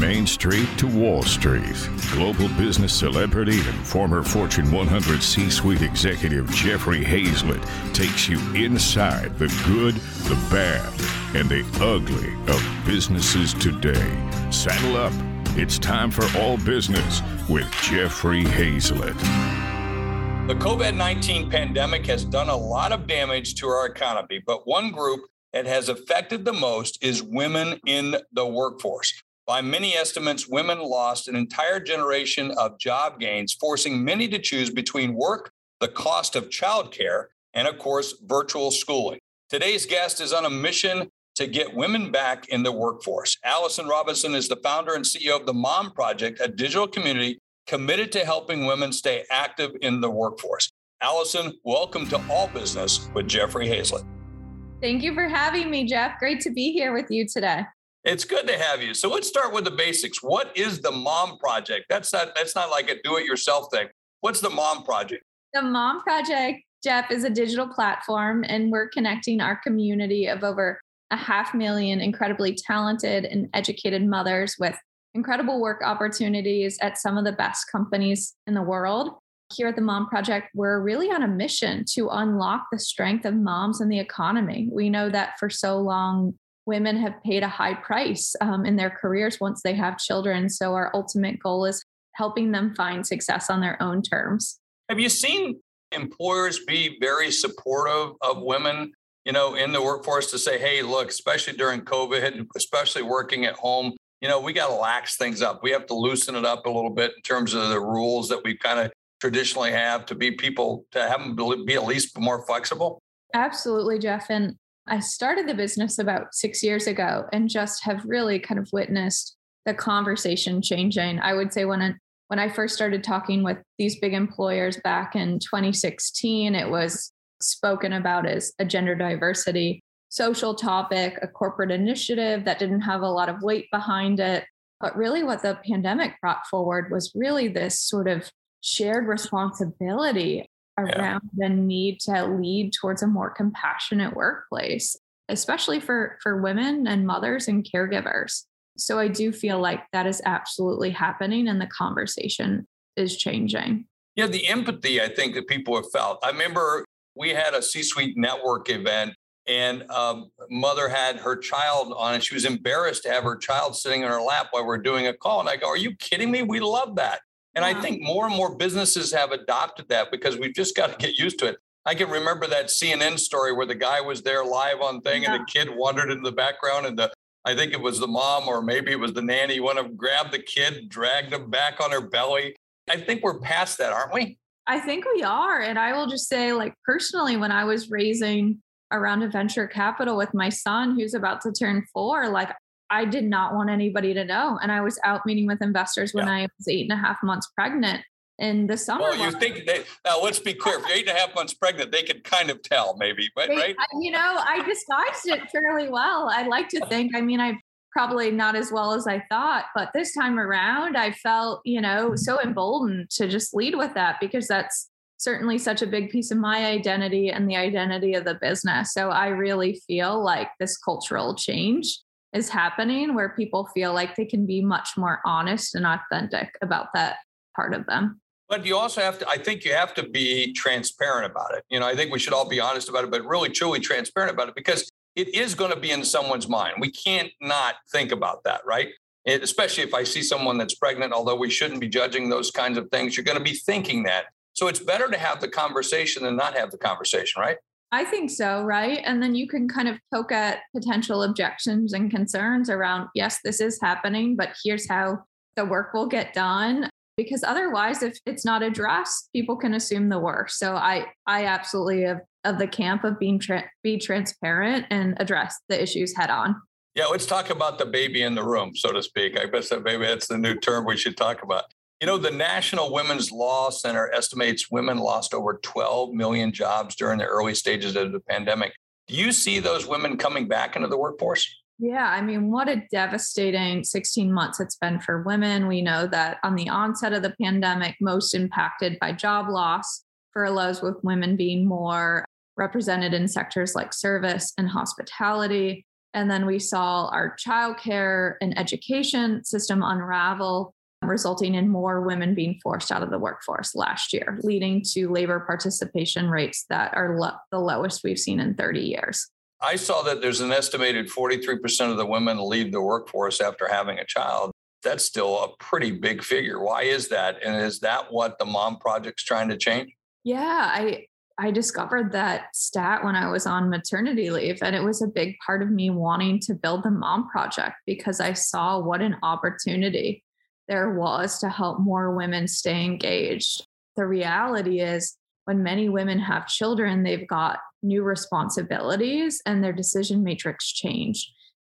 Main Street to Wall Street, global business celebrity and former Fortune 100 C suite executive Jeffrey Hayzlett takes you inside the good, the bad, and the ugly of businesses today. Saddle up. It's time for All Business with Jeffrey Hayzlett. The COVID 19 pandemic has done a lot of damage to our economy, but one group that has affected the most is women in the workforce. By many estimates, women lost an entire generation of job gains, forcing many to choose between work, the cost of childcare, and of course, virtual schooling. Today's guest is on a mission to get women back in the workforce. Allison Robinson is the founder and CEO of the Mom Project, a digital community committed to helping women stay active in the workforce. Allison, welcome to All Business with Jeffrey Hayzlett. Thank you for having me, Jeff. Great to be here with you today. It's good to have you. So let's start with the basics. What is the Mom Project? That's not that's not like a do-it-yourself thing. What's the Mom Project? The Mom Project, Jeff, is a digital platform, and we're connecting our community of over a half million incredibly talented and educated mothers with incredible work opportunities at some of the best companies in the world here at the Mom Project, we're really on a mission to unlock the strength of moms in the economy. We know that for so long, women have paid a high price um, in their careers once they have children. So, our ultimate goal is helping them find success on their own terms. Have you seen employers be very supportive of women? You know, in the workforce to say, hey, look, especially during COVID, especially working at home, you know, we got to lax things up. We have to loosen it up a little bit in terms of the rules that we've kind of traditionally have to be people to have them be at least more flexible? Absolutely, Jeff. And I started the business about six years ago and just have really kind of witnessed the conversation changing. I would say when I, when I first started talking with these big employers back in 2016, it was spoken about as a gender diversity social topic, a corporate initiative that didn't have a lot of weight behind it. But really, what the pandemic brought forward was really this sort of shared responsibility around yeah. the need to lead towards a more compassionate workplace especially for for women and mothers and caregivers. So i do feel like that is absolutely happening and the conversation is changing. Yeah the empathy i think that people have felt. I remember we had a c-suite network event and um, mother had her child on and she was embarrassed to have her child sitting in her lap while we're doing a call. And i go are you kidding me? We love that and I think more and more businesses have adopted that because we've just got to get used to it. I can remember that CNN story where the guy was there live on thing yeah. and the kid wandered into the background and the I think it was the mom or maybe it was the nanny went to grab the kid, dragged him back on her belly. I think we're past that, aren't we? I think we are. And I will just say, like personally, when I was raising around a venture capital with my son who's about to turn four, like I did not want anybody to know. And I was out meeting with investors when yeah. I was eight and a half months pregnant in the summer. Well, you think they, now let's be clear, if you're eight and a half months pregnant, they could kind of tell maybe, but, they, right? You know, I disguised it fairly well. I like to think, I mean, I probably not as well as I thought, but this time around, I felt, you know, so emboldened to just lead with that because that's certainly such a big piece of my identity and the identity of the business. So I really feel like this cultural change is happening where people feel like they can be much more honest and authentic about that part of them. But you also have to, I think you have to be transparent about it. You know, I think we should all be honest about it, but really truly transparent about it because it is going to be in someone's mind. We can't not think about that, right? It, especially if I see someone that's pregnant, although we shouldn't be judging those kinds of things, you're going to be thinking that. So it's better to have the conversation than not have the conversation, right? I think so, right? And then you can kind of poke at potential objections and concerns around, yes, this is happening, but here's how the work will get done. Because otherwise, if it's not addressed, people can assume the worst. So I, I absolutely have of the camp of being tra- be transparent and address the issues head on. Yeah, let's talk about the baby in the room, so to speak. I guess that maybe that's the new term we should talk about. You know, the National Women's Law Center estimates women lost over 12 million jobs during the early stages of the pandemic. Do you see those women coming back into the workforce? Yeah, I mean, what a devastating 16 months it's been for women. We know that on the onset of the pandemic, most impacted by job loss, furloughs with women being more represented in sectors like service and hospitality. And then we saw our childcare and education system unravel, resulting in more women being forced out of the workforce last year, leading to labor participation rates that are lo- the lowest we've seen in 30 years. I saw that there's an estimated 43% of the women leave the workforce after having a child. That's still a pretty big figure. Why is that? And is that what the Mom Project's trying to change? Yeah, I I discovered that stat when I was on maternity leave, and it was a big part of me wanting to build the Mom Project because I saw what an opportunity there was to help more women stay engaged. The reality is, when many women have children, they've got new responsibilities and their decision matrix changed.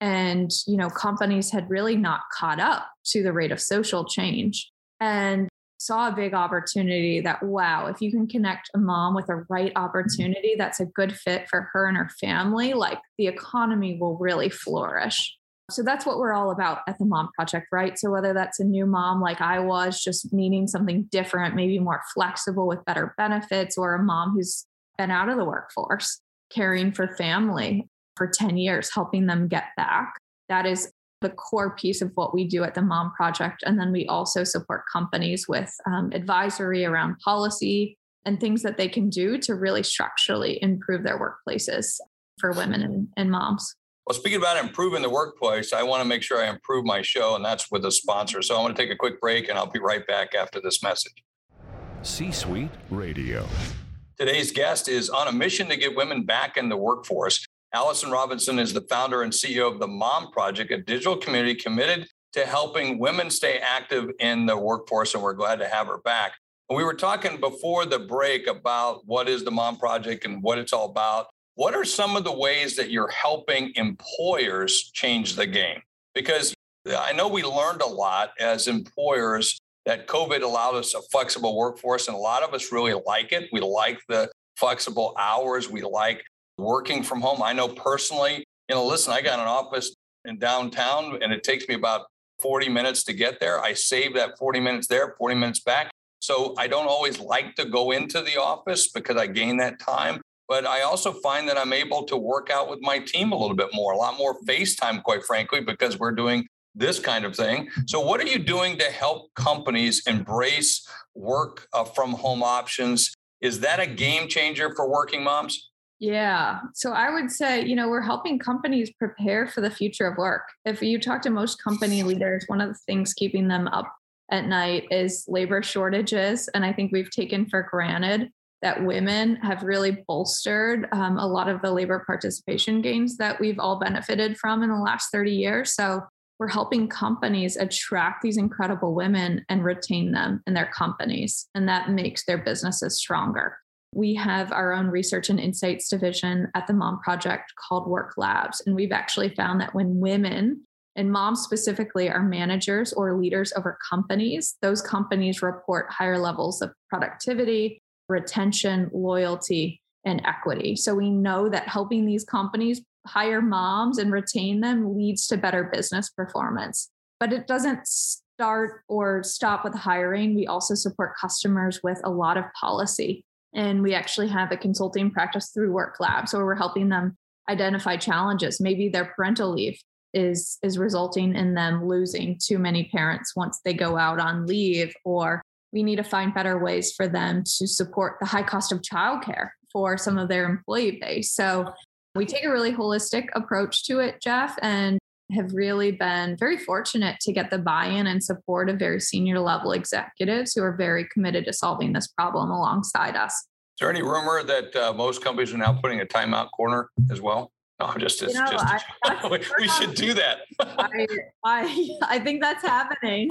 And, you know, companies had really not caught up to the rate of social change. And saw a big opportunity that wow if you can connect a mom with a right opportunity that's a good fit for her and her family like the economy will really flourish so that's what we're all about at the mom project right so whether that's a new mom like i was just needing something different maybe more flexible with better benefits or a mom who's been out of the workforce caring for family for 10 years helping them get back that is the core piece of what we do at the Mom Project. And then we also support companies with um, advisory around policy and things that they can do to really structurally improve their workplaces for women and, and moms. Well, speaking about improving the workplace, I want to make sure I improve my show, and that's with a sponsor. So I'm going to take a quick break, and I'll be right back after this message. C Suite Radio. Today's guest is on a mission to get women back in the workforce. Allison Robinson is the founder and CEO of the Mom Project, a digital community committed to helping women stay active in the workforce, and we're glad to have her back. We were talking before the break about what is the Mom Project and what it's all about. What are some of the ways that you're helping employers change the game? Because I know we learned a lot as employers that COVID allowed us a flexible workforce, and a lot of us really like it. We like the flexible hours. We like working from home. I know personally, you know, listen, I got an office in downtown and it takes me about 40 minutes to get there. I save that 40 minutes there, 40 minutes back. So I don't always like to go into the office because I gain that time. But I also find that I'm able to work out with my team a little bit more, a lot more FaceTime, quite frankly, because we're doing this kind of thing. So, what are you doing to help companies embrace work uh, from home options? Is that a game changer for working moms? Yeah. So I would say, you know, we're helping companies prepare for the future of work. If you talk to most company leaders, one of the things keeping them up at night is labor shortages. And I think we've taken for granted that women have really bolstered um, a lot of the labor participation gains that we've all benefited from in the last 30 years. So we're helping companies attract these incredible women and retain them in their companies. And that makes their businesses stronger we have our own research and insights division at the Mom Project called Work Labs. And we've actually found that when women and moms specifically are managers or leaders over companies, those companies report higher levels of productivity, retention, loyalty, and equity. So we know that helping these companies hire moms and retain them leads to better business performance. But it doesn't start or stop with hiring. We also support customers with a lot of policy and we actually have a consulting practice through Work. So we're helping them identify challenges. Maybe their parental leave is is resulting in them losing too many parents once they go out on leave, or we need to find better ways for them to support the high cost of childcare for some of their employee base. So we take a really holistic approach to it, Jeff, and have really been very fortunate to get the buy in and support of very senior level executives who are very committed to solving this problem alongside us. Is there any rumor that uh, most companies are now putting a timeout corner as well? No, just, you know, just I, we, we should do that. I, I, I think that's happening.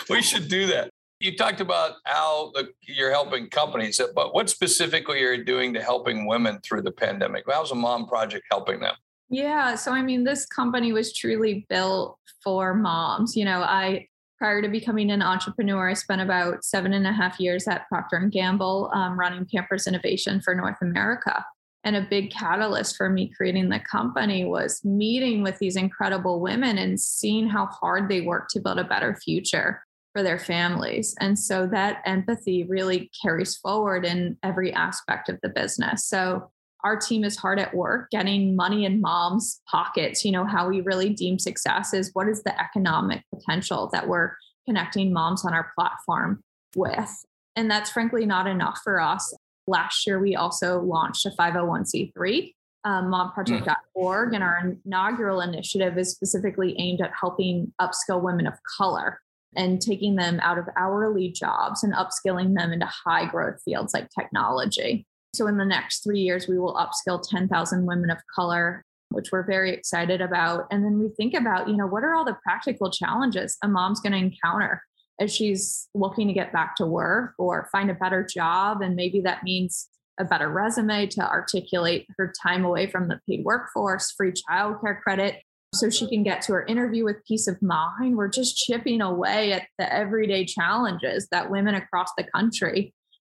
we should do that. You talked about how the, you're helping companies, but what specifically are you doing to helping women through the pandemic? How's a mom project helping them? Yeah. So, I mean, this company was truly built for moms. You know, I, prior to becoming an entrepreneur, I spent about seven and a half years at Procter and Gamble um, running Pampers Innovation for North America. And a big catalyst for me creating the company was meeting with these incredible women and seeing how hard they work to build a better future for their families. And so that empathy really carries forward in every aspect of the business. So our team is hard at work getting money in mom's pockets. You know, how we really deem success is what is the economic potential that we're connecting moms on our platform with. And that's frankly not enough for us. Last year, we also launched a 501c3, um, momproject.org, and our inaugural initiative is specifically aimed at helping upskill women of color and taking them out of hourly jobs and upskilling them into high growth fields like technology. So, in the next three years, we will upskill 10,000 women of color, which we're very excited about. And then we think about, you know, what are all the practical challenges a mom's going to encounter as she's looking to get back to work or find a better job. And maybe that means a better resume to articulate her time away from the paid workforce, free childcare credit, so she can get to her interview with peace of mind. We're just chipping away at the everyday challenges that women across the country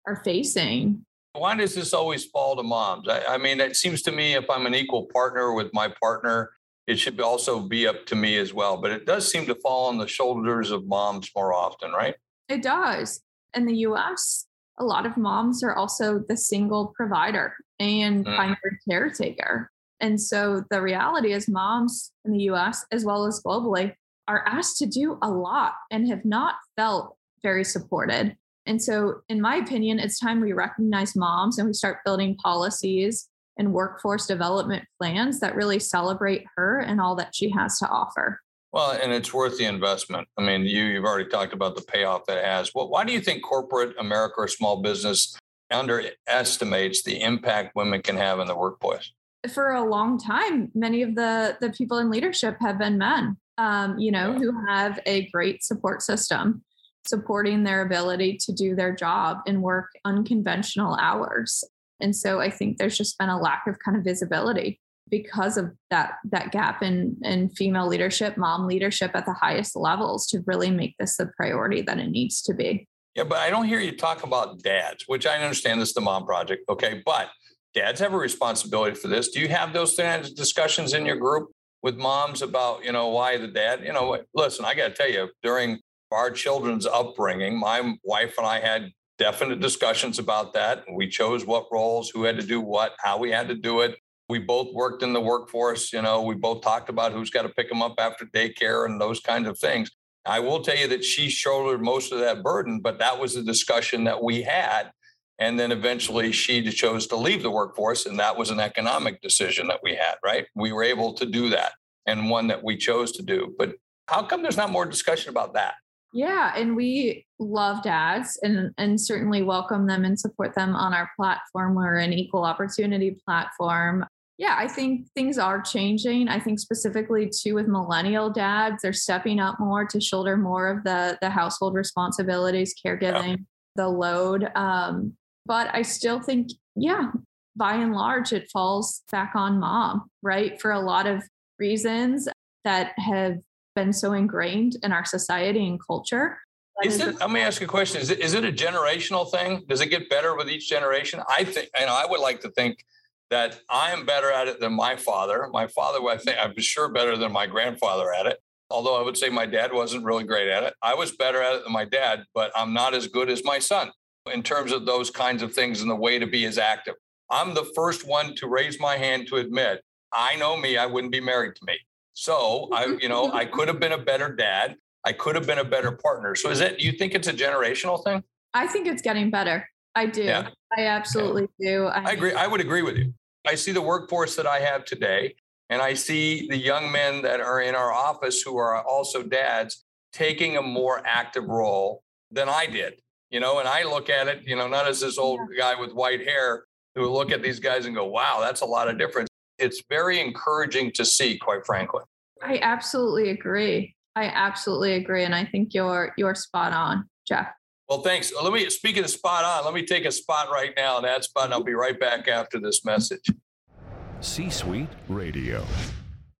are facing. Why does this always fall to moms? I, I mean, it seems to me if I'm an equal partner with my partner, it should also be up to me as well. But it does seem to fall on the shoulders of moms more often, right? It does. In the US, a lot of moms are also the single provider and mm. primary caretaker. And so the reality is, moms in the US, as well as globally, are asked to do a lot and have not felt very supported. And so, in my opinion, it's time we recognize moms and we start building policies and workforce development plans that really celebrate her and all that she has to offer. Well, and it's worth the investment. I mean, you, you've already talked about the payoff that it has. Well, why do you think corporate America or small business underestimates the impact women can have in the workplace? For a long time, many of the, the people in leadership have been men, um, you know, yeah. who have a great support system supporting their ability to do their job and work unconventional hours. And so I think there's just been a lack of kind of visibility because of that that gap in in female leadership, mom leadership at the highest levels to really make this the priority that it needs to be. Yeah, but I don't hear you talk about dads, which I understand this is the mom project. Okay, but dads have a responsibility for this. Do you have those kinds of discussions in your group with moms about, you know, why the dad? You know, listen, I got to tell you, during our children's upbringing, my wife and I had definite discussions about that. We chose what roles, who had to do what, how we had to do it. We both worked in the workforce. You know, we both talked about who's got to pick them up after daycare and those kinds of things. I will tell you that she shouldered most of that burden, but that was a discussion that we had. And then eventually she chose to leave the workforce. And that was an economic decision that we had, right? We were able to do that and one that we chose to do. But how come there's not more discussion about that? Yeah, and we love dads and and certainly welcome them and support them on our platform. We're an equal opportunity platform. Yeah, I think things are changing. I think specifically too with millennial dads, they're stepping up more to shoulder more of the the household responsibilities, caregiving, yeah. the load. Um, but I still think, yeah, by and large, it falls back on mom, right? For a lot of reasons that have been so ingrained in our society and culture. Is it, let me ask you a question. Is it, is it a generational thing? Does it get better with each generation? I think, and I would like to think that I am better at it than my father. My father, I think, I'm sure better than my grandfather at it. Although I would say my dad wasn't really great at it. I was better at it than my dad, but I'm not as good as my son in terms of those kinds of things and the way to be as active. I'm the first one to raise my hand to admit I know me, I wouldn't be married to me. So I, you know, I could have been a better dad. I could have been a better partner. So is it, you think it's a generational thing? I think it's getting better. I do. Yeah. I absolutely yeah. do. I, I agree. I would agree with you. I see the workforce that I have today, and I see the young men that are in our office who are also dads taking a more active role than I did. You know, and I look at it, you know, not as this old yeah. guy with white hair who look at these guys and go, wow, that's a lot of difference it's very encouraging to see, quite frankly. I absolutely agree. I absolutely agree. And I think you're you're spot on, Jeff. Well, thanks. Let me speaking of spot on, let me take a spot right now. That spot, and I'll be right back after this message. C Suite Radio.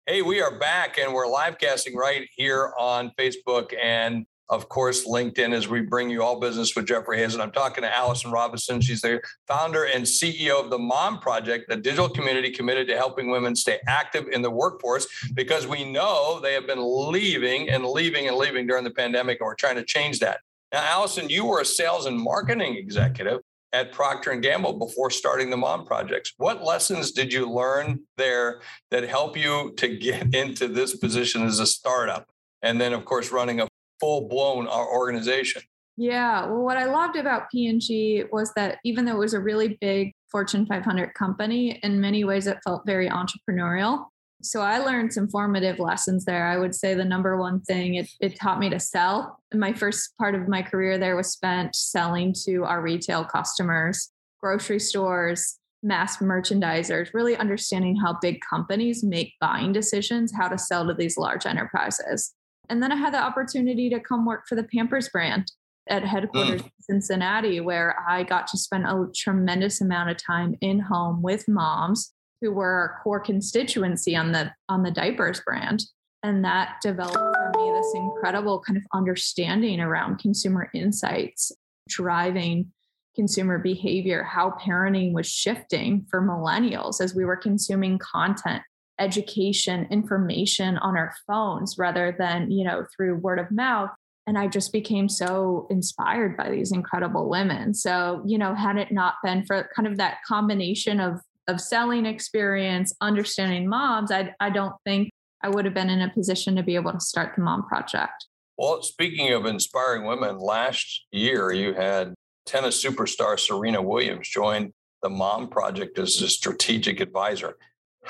Hey, we are back and we're live casting right here on Facebook and of course, LinkedIn as we bring you all business with Jeffrey Hayes. And I'm talking to Allison Robinson. She's the founder and CEO of the Mom Project, a digital community committed to helping women stay active in the workforce because we know they have been leaving and leaving and leaving during the pandemic, and we're trying to change that. Now, Allison, you were a sales and marketing executive. at Procter and Gamble before starting the Mom Projects. What lessons did you learn there that help you to get into this position as a startup, and then of course running a full blown our organization? Yeah, well, what I loved about P&G was that even though it was a really big Fortune 500 company, in many ways it felt very entrepreneurial. So I learned some formative lessons there. I would say the number one thing it, it taught me to sell. My first part of my career there was spent selling to our retail customers, grocery stores, mass merchandisers, really understanding how big companies make buying decisions, how to sell to these large enterprises. And then I had the opportunity to come work for the Pampers brand at headquarters mm. in Cincinnati, where I got to spend a tremendous amount of time in home with moms who were our core constituency on the on the diapers brand and that developed for me this incredible kind of understanding around consumer insights driving consumer behavior how parenting was shifting for millennials as we were consuming content education information on our phones rather than you know through word of mouth and i just became so inspired by these incredible women so you know had it not been for kind of that combination of of selling experience, understanding moms, I, I don't think I would have been in a position to be able to start the Mom Project. Well, speaking of inspiring women, last year you had tennis superstar Serena Williams join the Mom Project as a strategic advisor.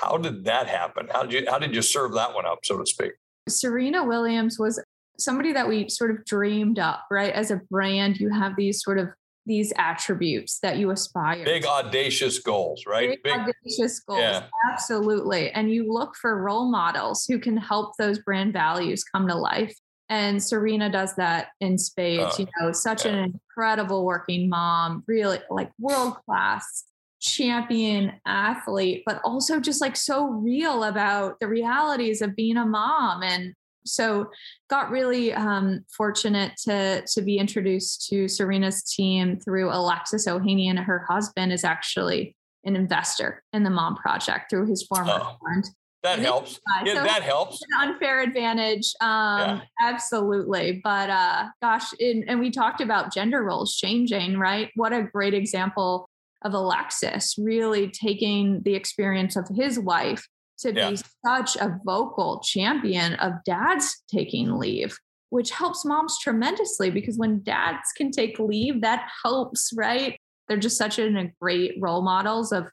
How did that happen? How did you how did you serve that one up, so to speak? Serena Williams was somebody that we sort of dreamed up, right? As a brand, you have these sort of these attributes that you aspire big audacious goals right big, big audacious goals yeah. absolutely and you look for role models who can help those brand values come to life and serena does that in spades uh, you know such yeah. an incredible working mom really like world class champion athlete but also just like so real about the realities of being a mom and so got really um, fortunate to to be introduced to Serena's team through Alexis Ohanian. And her husband is actually an investor in the Mom Project through his former oh, fund. That helps. Uh, yeah, so that helps. An unfair advantage. Um, yeah. Absolutely. But uh, gosh, in, and we talked about gender roles changing, right? What a great example of Alexis really taking the experience of his wife to yeah. be such a vocal champion of dads taking leave, which helps moms tremendously because when dads can take leave, that helps, right? They're just such a great role models of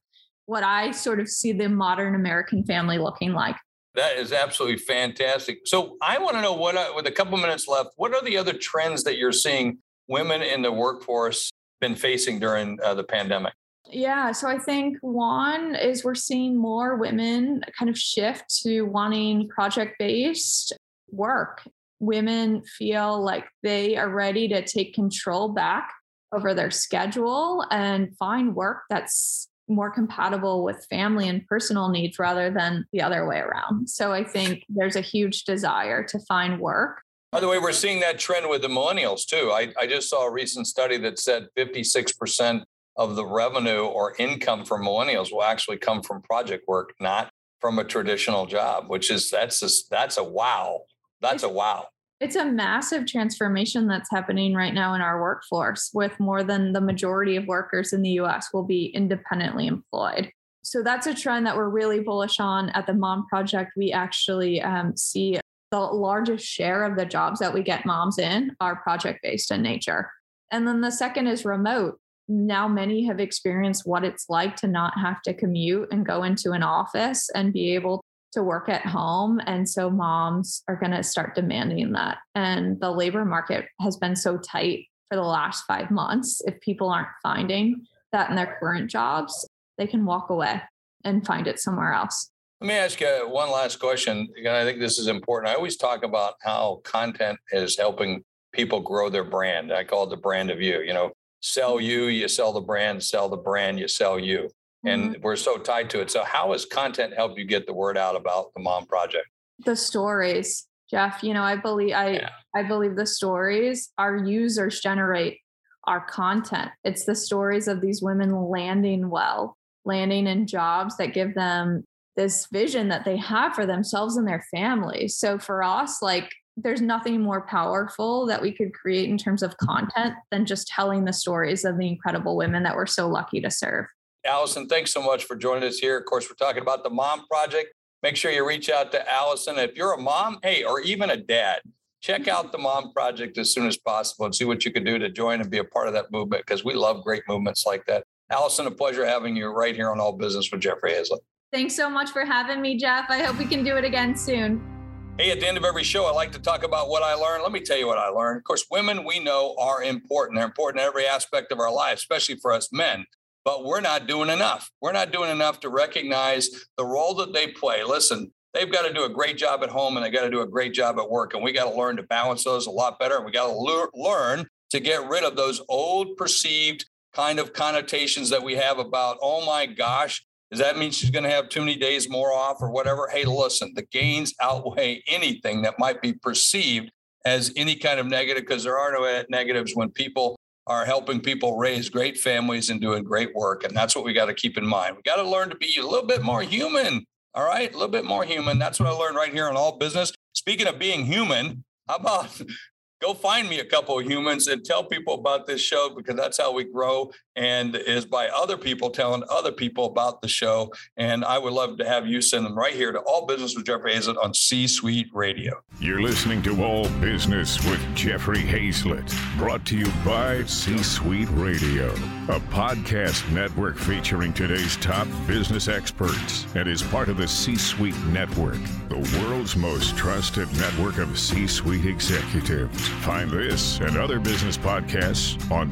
what I sort of see the modern American family looking like. That is absolutely fantastic. So I want to know what, uh, with a couple minutes left, what are the other trends that you're seeing women in the workforce been facing during uh, the pandemic? Yeah, so I think one is we're seeing more women kind of shift to wanting project based work. Women feel like they are ready to take control back over their schedule and find work that's more compatible with family and personal needs rather than the other way around. So I think there's a huge desire to find work. By the way, we're seeing that trend with the millennials too. I, I just saw a recent study that said 56% of the revenue or income for millennials will actually come from project work, not from a traditional job, which is that's a, that's a wow. That's a wow. It's a massive transformation that's happening right now in our workforce, with more than the majority of workers in the US will be independently employed. So that's a trend that we're really bullish on at the Mom Project. We actually um, see the largest share of the jobs that we get moms in are project based in nature. And then the second is remote now many have experienced what it's like to not have to commute and go into an office and be able to work at home. And so moms are going to start demanding that. And the labor market has been so tight for the last five months. If people aren't finding that in their current jobs, they can walk away and find it somewhere else. Let me ask you one last question. And I think this is important. I always talk about how content is helping people grow their brand. I call it the brand of you. You know, sell you, you sell the brand, sell the brand, you sell you. And mm-hmm. we're so tied to it. So, how has content helped you get the word out about the Mom Project? The stories, Jeff. You know, I believe I yeah. I believe the stories our users generate our content. It's the stories of these women landing well, landing in jobs that give them this vision that they have for themselves and their families. So for us, like there's nothing more powerful that we could create in terms of content than just telling the stories of the incredible women that we're so lucky to serve. Allison, thanks so much for joining us here. Of course, we're talking about the Mom Project. Make sure you reach out to Allison. If you're a mom, hey, or even a dad, check out the Mom Project as soon as possible and see what you can do to join and be a part of that movement because we love great movements like that. Allison, a pleasure having you right here on All Business with Jeffrey Hayzlett. Thanks so much for having me, Jeff. I hope we can do it again soon. Hey, at the end of every show, I like to talk about what I learned. Let me tell you what I learned. Of course, women we know are important. They're important in every aspect of our life, especially for us men. But we're not doing enough. We're not doing enough to recognize the role that they play. Listen, they've got to do a great job at home and they got to do a great job at work. And we got to learn to balance those a lot better. And we got to learn to get rid of those old perceived kind of connotations that we have about, oh my gosh, does that mean she's going to have too many days more off or whatever? Hey, listen, the gains outweigh anything that might be perceived as any kind of negative because there are no negatives when people are helping people raise great families and doing great work. And that's what we got to keep in mind. We got to learn to be a little bit more human. All right, a little bit more human. That's what I learned right here in All Business. Speaking of being human, how about go find me a couple of humans and tell people about this show because that's how we grow and is by other people telling other people about the show. And I would love to have you send them right here to All Business with Jeffrey Hayzlett on C Suite Radio. You're listening to All Business with Jeffrey Hayzlett, brought to you by C Suite Radio, a podcast network featuring today's top business experts and is part of the C Suite Network, the world's most trusted network of C Suite executives. Find this and other business podcasts on